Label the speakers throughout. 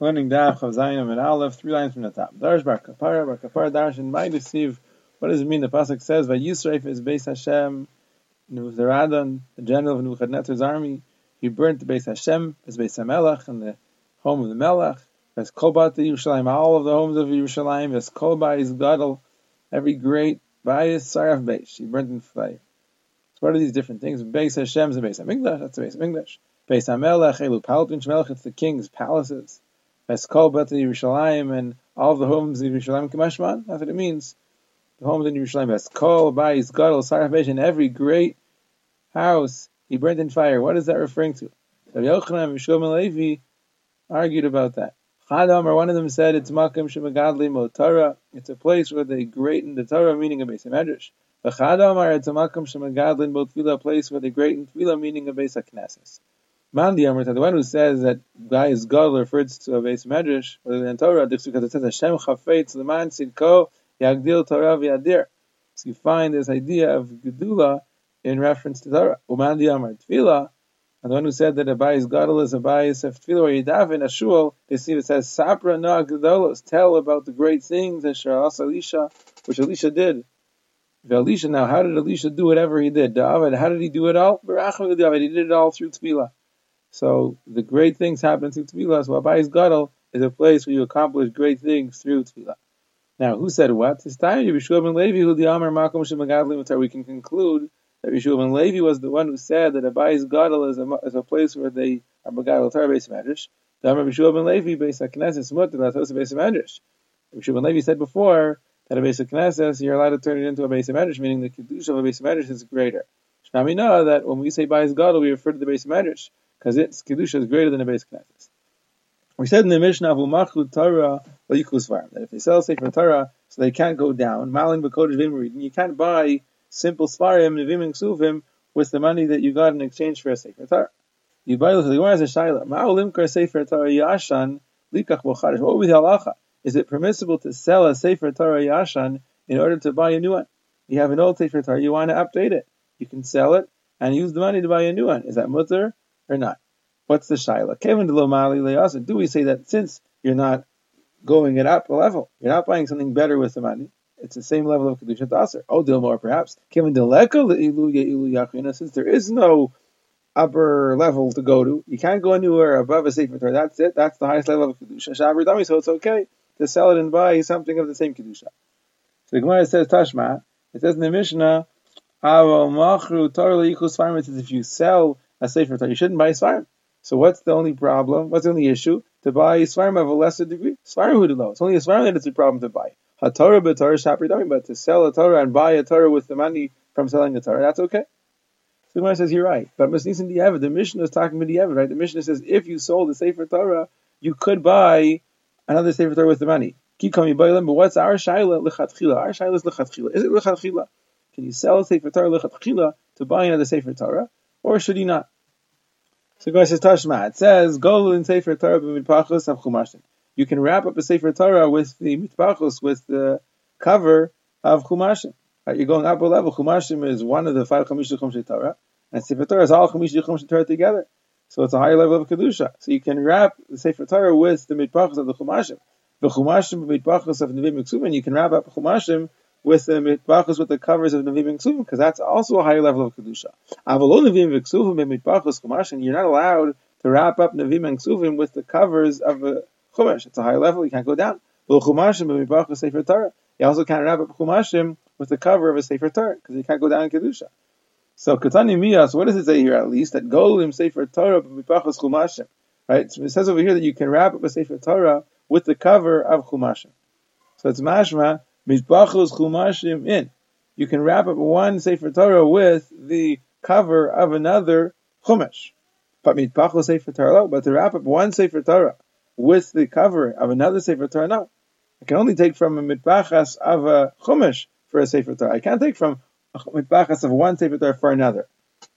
Speaker 1: learning Daf of Zayin and Aleph, three lines from the top. Darsh Bar Kapara, Bar Kapara Darshan, might deceive. What does it mean? The Pasuk says, Vayisreif is Beis Hashem, Nuzaradan, the general of Nebuchadnezzar's army. He burnt the Beis Hashem, his Beis HaMelech, and the home of the Melech. Ves Kolbat the Yerushalayim, all of the homes of Yerushalayim. Ves Kolba is Gadol, every great Bayis Saraf Beis. He burnt in fire. So what are these different things? Beis Hashem is the Beis HaMikdash, that's the Beis HaMikdash. Beis HaMelech, Elu Palpin Shmelech, it's the king's palaces. Eskol Bet Yerushalayim and all the homes in Yerushalayim Kamashman. That's what it means. The homes in Yerushalayim. Eskol Bayis Gadol Sarach and every great house he burned in fire. What is that referring to? Rabbi Yochanan and Levi argued about that. Chadam, or one of them said it's Makim Shemagadli Motara. It's a place where they greaten the Torah, meaning a of Medrash. Chadam, or it's a Makim Shemagadli Motfila, a place where they greaten Tfila, meaning a base of Knesses. Mandi Amrit, the one who says that guy is God refers to a base medrash, or the Torah, because it says Hashem chafetz leman sidko yagdil Torah v'yadir. So you find this idea of gedula in reference to Torah. Umandi Amrit Tefillah, and the one who said that a bayis gadol is bayis of tefillah where you daven a shul, they see it says sapra na gedolos, tell about the great things that Sharas Elisha, which Elisha did. Elisha now, how did Elisha do whatever he did? David, how did he do it all? He did it all through tefillah. So the great things happen through tefillah. So Abayis Gadol is a place where you accomplish great things through tefillah. Now, who said what? This time, Yehoshua ben Levi, who the Amar Makom Shemagadli We can conclude that Yehoshua ben Levi was the one who said that Abayis Gadol is a, is a place where they are Magadol Torah base Medrash. The Amar Yehoshua ben Levi based Knesset Smut and that's base Medrash. Yehoshua ben Levi said before that a base of Knesset you're allowed to turn it into a base of Medrash, meaning the kedusha of a base of Medrash is greater. Now we know that when we say Bayis Gadol, we refer to the base of Medrash because its kedusha is greater than a base knesses. We said in the Mishnah, "V'machu Torah that if they sell sefer Torah, so they can't go down. Malin b'kodesh v'im You can't buy simple svarim nevim and ksuvim with the money that you got in exchange for a sefer Torah. You buy the Gemara as a shaila. Ma'olim kar sefer Torah yashan likach b'chadish. What would the halacha? Is it permissible to sell a sefer Torah yashan in order to buy a new one? You have an old sefer Torah, you want to update it. You can sell it and use the money to buy a new one. Is that mutter? Or not? What's the shaila? Do we say that since you're not going it up a level, you're not buying something better with the money, it's the same level of kedusha taser. Oh, more perhaps. Since there is no upper level to go to, you can't go anywhere above a sefer Torah. That's it. That's the highest level of kedusha. Dami. So it's okay to sell it and buy something of the same kedusha. So the Gemara says Tashma. It says in the Mishnah, if you sell a Sefer Torah. You shouldn't buy a Svarim. So what's the only problem? What's the only issue? To buy a Svarim of a lesser degree? Svarim know. It's only a Svarim that it's a problem to buy. A HaTorah b'Torah shapri but to sell a Torah and buy a Torah with the money from selling a Torah, that's okay. So the Gemara says you're right. But Masnisin Diavad, the Mishnah is talking about Diavad, right? The Mishnah says if you sold a Sefer Torah, you could buy another Sefer Torah with the money. Keep coming by them, but what's our Shaila lichatchila? Our Shaila is lichatchila. Is it lichatchila? Can you sell a Sefer Torah lichatchila to buy another Sefer Torah? Or should you not? So Gemara says Tashma. It says Gol in Sefer Torah b'mitpachos of Chumashin. You can wrap up a Sefer Torah with the mitpachos with the cover of Chumashin. Right, you're going up a level. Chumashim is one of the five Chamish Chumshei Torah, and Sefer Torah is all Chamish Chumshei Torah together. So it's a higher level of kedusha. So you can wrap the Sefer Torah with the mitpachos of the Chumashim. The Chumashim mitpachos of Nevim Miksum, you can wrap up Chumashim with the mitbachos with the covers of Nevim and because that's also a higher level of kedusha. Avalon Nevim and Ksuvim chumash, and you're not allowed to wrap up Nevim and Ksuvim with the covers of a chumash. It's a higher level; you can't go down. Well, chumashim mitbachos sefer Torah. You also can't wrap up chumashim with the cover of a sefer Torah because you can't go down in kedusha. So Katani Miyas, what does it say here at least? That Golim Sefer Torah mitbachos chumashim. Right? So it says over here that you can wrap up a Sefer Torah with the cover of chumashim. So it's mashma Mizbachos Chumashim in. You can wrap up one Sefer Torah with the cover of another Chumash. But Mizbachos Sefer Torah, but to wrap up one Sefer Torah with the cover of another Sefer Torah, no. I can only take from a mitbachas of a chumash for a sefer Torah. I can't take from a mitbachas of one sefer Torah for another.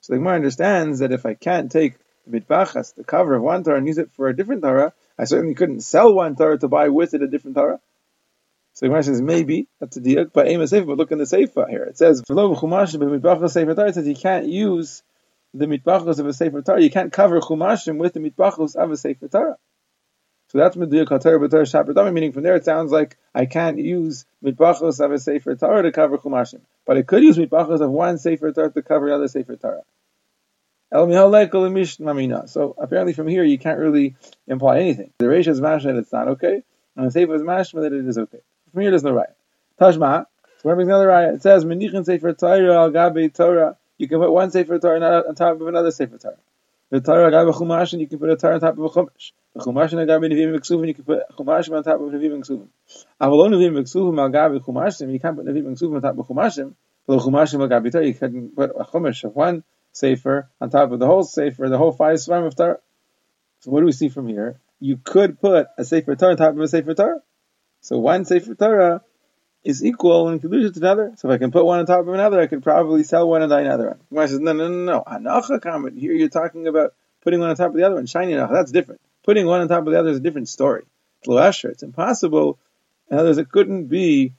Speaker 1: So the Gemara understands that if I can't take the mitbachas, the cover of one Torah, and use it for a different Torah, I certainly couldn't sell one Torah to buy with it a different Torah. So the Gemara says maybe that's a but aim a sefer. But look in the sefer here. It says v'lo chumash b'mitbachos sefer Torah. It says you can't use the mitbachos of a sefer Torah. You can't cover chumashim with the mitbachos of a sefer Torah. So that's Meduyah Katar B'Torah Shapradami, meaning from there it sounds like I can't use Mitbachos of a Sefer Torah to cover Chumashim. But I could use Mitbachos of one Sefer Torah to cover another Sefer Torah. So apparently from here you can't really imply anything. The Reish is mashma that it's not okay, and the Sefer is mashma that it is okay. From here there's no right. Tashma, so where brings another right? It says, Menichin Sefer Torah al Gabe Torah. You can put one Sefer Torah on top of another Sefer Torah. The Torah Gabe Chumash, and you can put a Torah on top of a Chumash. The Chumash and Gabe Nevim Meksuvim, you can put a Chumash on top of Nevim Meksuvim. Avalon Nevim Meksuvim al Gabe Chumashim, you can't put Nevim Meksuvim on top of Chumashim. But the Chumashim al Gabe Torah, you can put a Chumash of one Sefer on top of the whole Sefer, the whole five Svarim of Torah. So what do we see from here? You could put a Sefer Torah on top of a Sefer Torah. So one Sefer Torah is equal in conclusion to another. So if I can put one on top of another, I could probably sell one and buy another one. Gemara says, no, no, no, no. Hanacha comment. Here you're talking about putting one on top of the other one. Shiny enough. That's different. Putting one on top of the other is a different story. It's impossible. In other words, it couldn't be,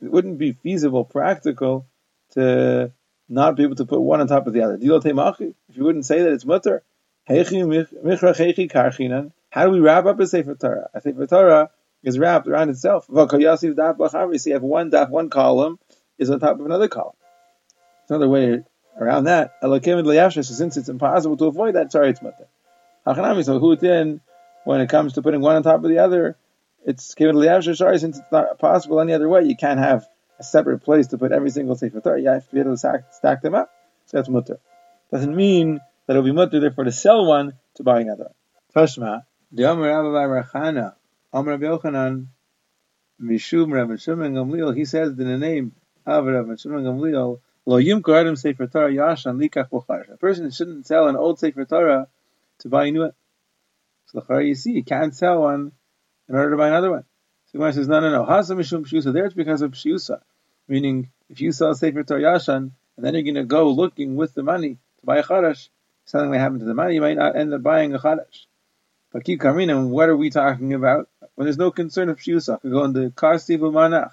Speaker 1: it wouldn't be feasible, practical to not be able to put one on top of the other. If you wouldn't say that it's mutter, how do we wrap up a Sefer Torah? A Sefer Torah is wrapped around itself. So you have one daf, one column is on top of another column. Another way around that. So since it's impossible to avoid that, sorry, it's mutter. So when it comes to putting one on top of the other, it's sorry, since it's not possible any other way, you can't have a separate place to put every single sefer Torah. You have to be able to stack, stack them up. So that's mutter. Doesn't mean that it'll be mutter, therefore to sell one to buy another. Tashma, the Amr Rachana, Amr Rabbi Yochanan, Mishum Rabbi Shimon Gamliel, he says in the name of Rabbi Shimon Gamliel, Lo Yimkor Adam Sefer Torah Yashan Likach Bochar. A person shouldn't sell an old Sefer Torah to buy a new one. So the you see, you can't sell one in order to buy another one. So Gemara says, no, no, no. Hasa Mishum Pshusa. There it's because of Pshusa. Meaning, if you sell a Sefer Torah Yashan, and then you're going to go looking with the money to buy a Chadash, something may happen to the money, you might not end up buying a Chadash. But keep coming, and what are we talking about? When there's no concern of shiusa, we go in the Karsi.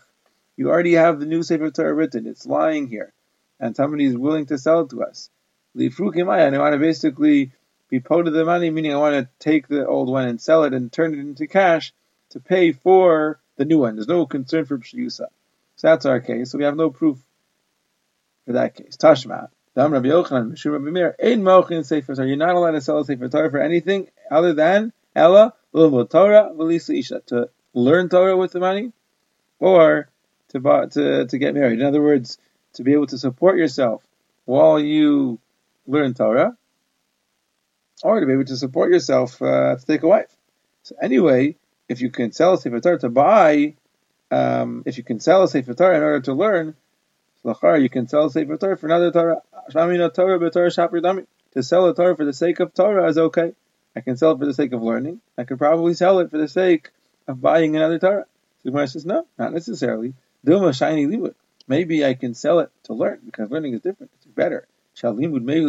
Speaker 1: You already have the new Sefer Torah written. It's lying here. And somebody is willing to sell it to us. Lifrukimaya, and I want to basically be paid the money, meaning I want to take the old one and sell it and turn it into cash to pay for the new one. There's no concern for shiusa. So that's our case. So we have no proof for that case. Tashma. Dam Rabbi Yochanan, Mishur Rabbi Meir, Ein. You're not allowed to sell a Sefer Torah for anything other than Ella, Torah, to learn Torah with the money, or to, to, to get married. In other words, to be able to support yourself while you learn Torah, or to be able to support yourself uh, to take a wife. So anyway, if you can sell a Sefer Torah to buy, um, if you can sell a Sefer Torah in order to learn, you can sell a Sefer Torah for another Torah. To sell a Torah for the sake of Torah is okay. I can sell it for the sake of learning. I could probably sell it for the sake of buying another Torah. So Gemara says, no, not necessarily. Dilma shiny limud. Maybe I can sell it to learn because learning is different. It's better. Shalimud maybe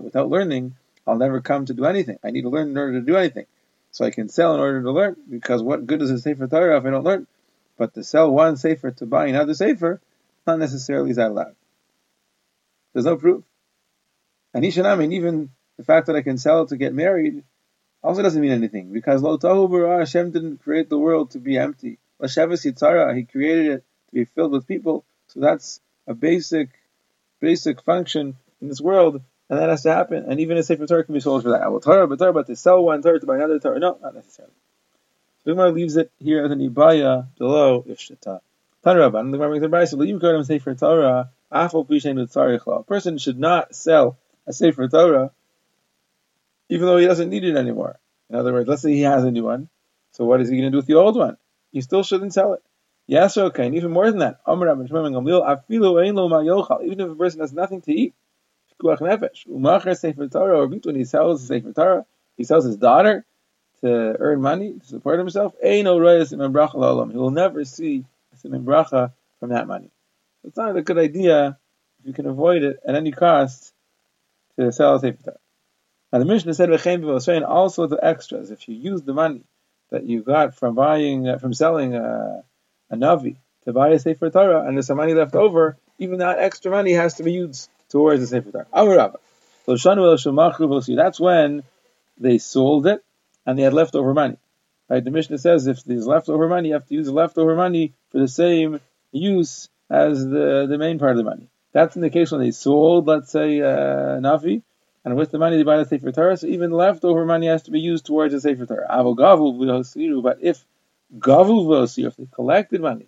Speaker 1: Without learning, I'll never come to do anything. I need to learn in order to do anything. So I can sell in order to learn because what good is a sefer Torah if I don't learn? But to sell one sefer to buy another sefer, not necessarily is that allowed. There's no proof. And Ishanam, even the fact that I can sell to get married also doesn't mean anything because Lo Tahu Hashem didn't create the world to be empty. Lashavas Yitzara, He created it to be filled with people. So that's a basic, basic function in this world, and that has to happen. And even a Sefer Torah can be sold for that. Well, Torah, but Torah, but to sell one Torah to buy another Torah, no, not necessarily. So Gemara leaves it here as an ibaya below if shita. Tanraban, the Gemara makes a brayso. Leave Kodem Sefer Torah. A person should not sell a Sefer Torah, even though he doesn't need it anymore. In other words, let's say he has a new one. So what is he going to do with the old one? He still shouldn't sell it. Yes, okay, and even more than that. Even if a person has nothing to eat, when he sells Sefer Torah, he sells his daughter to earn money to support himself. He will never see simon bracha from that money. It's not a good idea if you can avoid it at any cost to sell a Torah. Now the Mishnah said all sorts of extras. If you use the money that you got from buying uh, from selling a, a navi to buy a sefer Torah, and there's some money left over, even that extra money has to be used towards the sefer Torah. That's when they sold it and they had leftover money. Right? The Mishnah says if there's leftover money, you have to use the leftover money for the same use as the, the main part of the money. That's in the case when they sold, let's say, uh, Nafi, and with the money they buy the Sefer Torah, so even leftover money has to be used towards the Sefer Torah. But if Gavu if they collected money,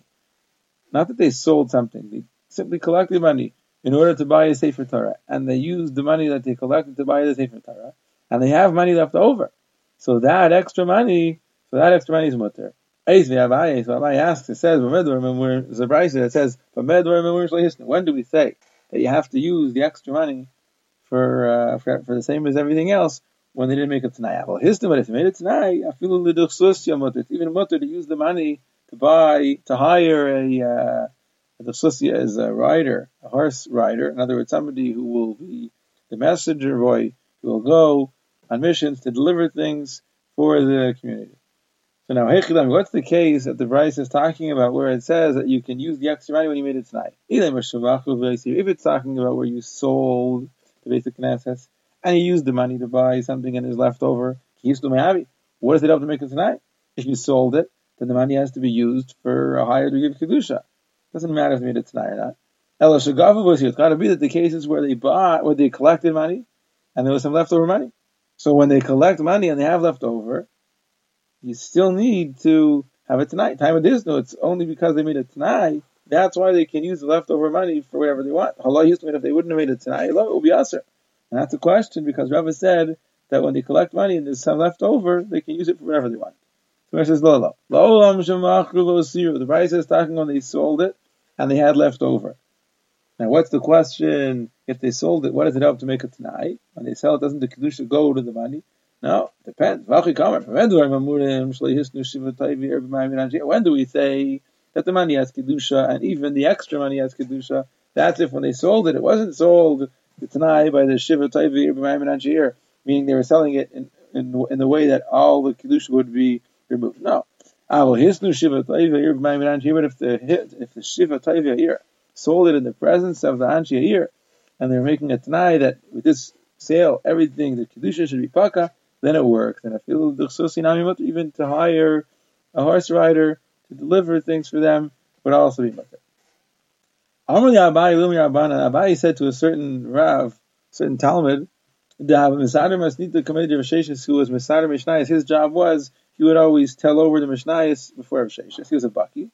Speaker 1: not that they sold something, they simply collected money in order to buy a Sefer Torah, and they used the money that they collected to buy the Sefer Torah, and they have money left over. So that extra money, so that extra money is mutter. So Abaye asks, it says, there's that says, when do we say that you have to use the extra money for, uh, for, for the same as everything else when they didn't make it tonight? Well, his if they made a little It's even mutter to use the money to buy, to hire a, uh, the susya is a rider, a horse rider. In other words, somebody who will be the messenger boy who will go on missions to deliver things for the community. So now, what's the case that the Bryce is talking about where it says that you can use the extra money when you made it tonight? If it's talking about where you sold the basic Knesset and he used the money to buy something and is left over, what does it have to make it tonight? If you sold it, then the money has to be used for a higher degree of Kedusha. Doesn't matter if they made it tonight or not. Shagavu was here. It's got to be that the cases where they bought, where they collected money and there was some leftover money. So when they collect money and they have leftover, you still need to have it tonight. Time of this, no, it's only because they made it tonight. That's why they can use the leftover money for whatever they want. Allah used to if they wouldn't have made it tonight, it would be usher. And that's a question because Rava said that when they collect money and there's some left over, they can use it for whatever they want. So it says lo lo. The price is talking when they sold it and they had left over. Now what's the question? If they sold it, what does it help to make it tonight? When they sell it, doesn't the kedusha go to the money? No, depends. When do we say that the money has kedusha and even the extra money has kedusha? That's if when they sold it, it wasn't sold tonight by the shiva taivi meaning they were selling it in, in, in the way that all the kedusha would be removed. No. Ah, but if the if the shiva taivi sold it in the presence of the anshi and they're making a tenai that with this sale everything the kedusha should be paka, then it works. And I feel even to hire a horse rider to deliver things for them would also be mutter. Abaye said to a certain Rav, certain Talmud, the Misadar Masnita committed of Sheshis, who was Misadar Mishnayis, his job was he would always tell over the Mishnayis before Rav Sheshes. He was a Baki.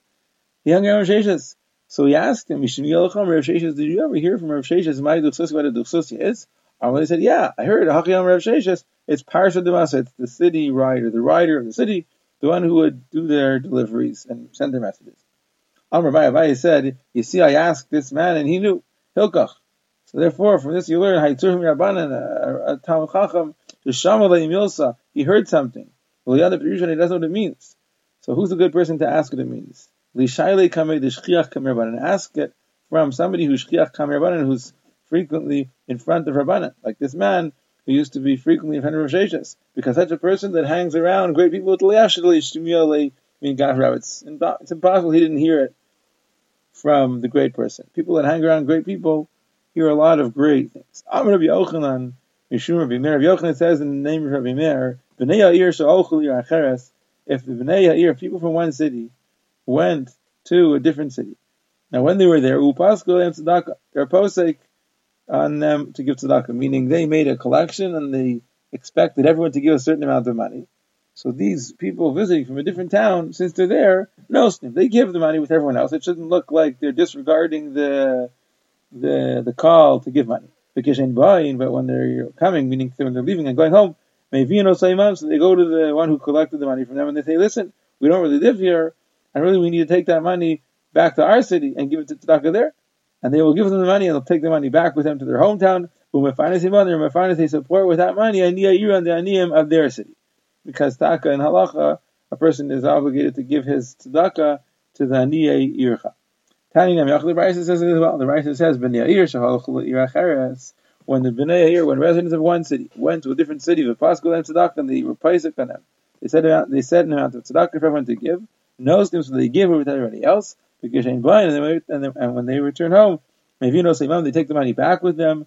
Speaker 1: He hung around Rav. So he asked him, Rav did you ever hear from Rav Sheshes my Duchsus, what a Duchsus is? And said, yeah, I heard Hachiyam Rav Sheshes. It's Parsha Demasa. It's the city rider, the rider of the city, the one who would do their deliveries and send their messages. Amr Abaye said, you see, I asked this man and he knew. Hilkach. So therefore, from this you learn, Haitzurhim Rabbanan, a Talmud Chacham, Yilsa, he heard something. Well, he doesn't know what it means. So who's a good person to ask what it means? Lishayle Kameh Deshchiach Kameh Ask it from somebody who's Shchiach Kameh who's frequently in front of Rabbanan. Like this man who used to be frequently in front of Rosh because such a person that hangs around great people with I mean, God rabbits. It's impossible he didn't hear it from the great person. People that hang around great people hear a lot of great things. I'm Rabbi Yochanan, Mishum Rabbi Meir. Rabbi Yochanan says in the name of Rabbi Meir, B'nei Ya'ir she'ochel Acheres, if the B'nei Ya'ir, people from one city, went to a different city. Now when they were there, Upaskal and Tzedakah, their posek on them to give tzedakah, meaning they made a collection and they expected everyone to give a certain amount of money. So these people visiting from a different town, since they're there, no. They give the money with everyone else. It shouldn't look like they're disregarding the the the call to give money. Because buying, but when they're coming, meaning when they're leaving and going home, may Vino Sayyam, so they go to the one who collected the money from them and they say, listen, we don't really live here, and really we need to take that money back to our city and give it to tzedakah there and they will give them the money and they'll take the money back with them to their hometown. They support with that money and the aniyim of their city. Because taka and halacha, a person is obligated to give his tzedakah to the aniyah ircha. Tani Nam Yachli Raisa says it as well. The Raisa says, B'nei shahal. When the B'nei Yair, when residents of one city went to a different city, the Pascal and tzedakah, and they were paisik on them. They said they said an amount of tzedakah for everyone to give. No so they give it with everybody else and, they, and when they return home, they take the money back with them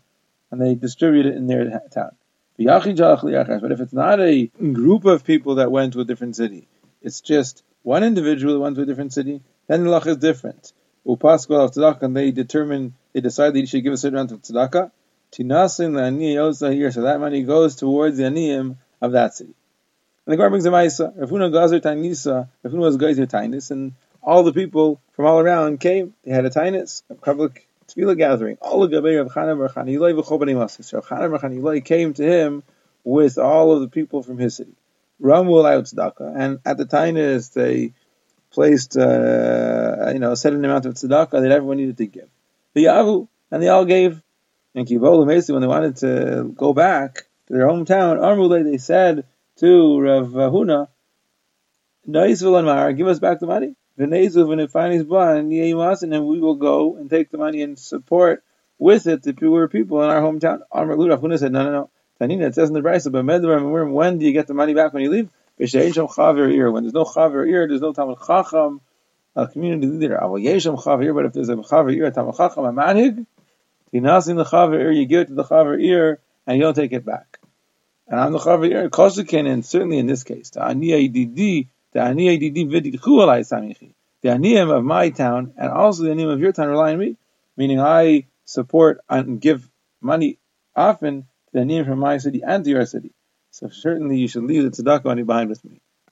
Speaker 1: and they distribute it in their town. But if it's not a group of people that went to a different city, it's just one individual who went to a different city, then the law is different. Upaskal of tzedakah, and they determine, they decide that he should give a certain amount of tzedakah. Tinasin la'ani here, so that money goes towards the aniyim of that city. And the Gemara brings a Maisa. Rav Huna Gazer Tainisa, Rav Huna was Gazer Tainis, and all the people from all around came. They had a Tainis, a public tefillah gathering. All of Gabei of Chanan Bar Chanilai v'Chobani Masis. So Chanan Bar Chanilai came to him with all of the people from his city. Ramul allowed tzedakah, and at the Tainis they placed, uh, you know, a certain amount of tzedakah that everyone needed to give. The Yavu, and they all gave. And Kibolu Mesi, when they wanted to go back to their hometown, Armule, they said to Rav Huna, give us back the money. And we will go and take the money and support with it the poor people in our hometown. Amr Rav Huna said, no, no, no. Tanina, it says in the Brisa, but when do you get the money back when you leave? When there's no chaver ear, there's no Talmud Chacham, a community leader. Ah, but if there's a chaver ear, a Talmud Chacham, a tinasin the chaver you give it to the chaver ear, and you don't take it back. And I'm the Chavar Koshikin, and certainly in this case, the Aniyah Didi, the Aniyah Alai Samichi. The Aniyim of my town and also the Aniyim of your town rely on me, meaning I support and give money often to the Aniyim from my city and to your city. So certainly you should leave the tzedakah money behind with me.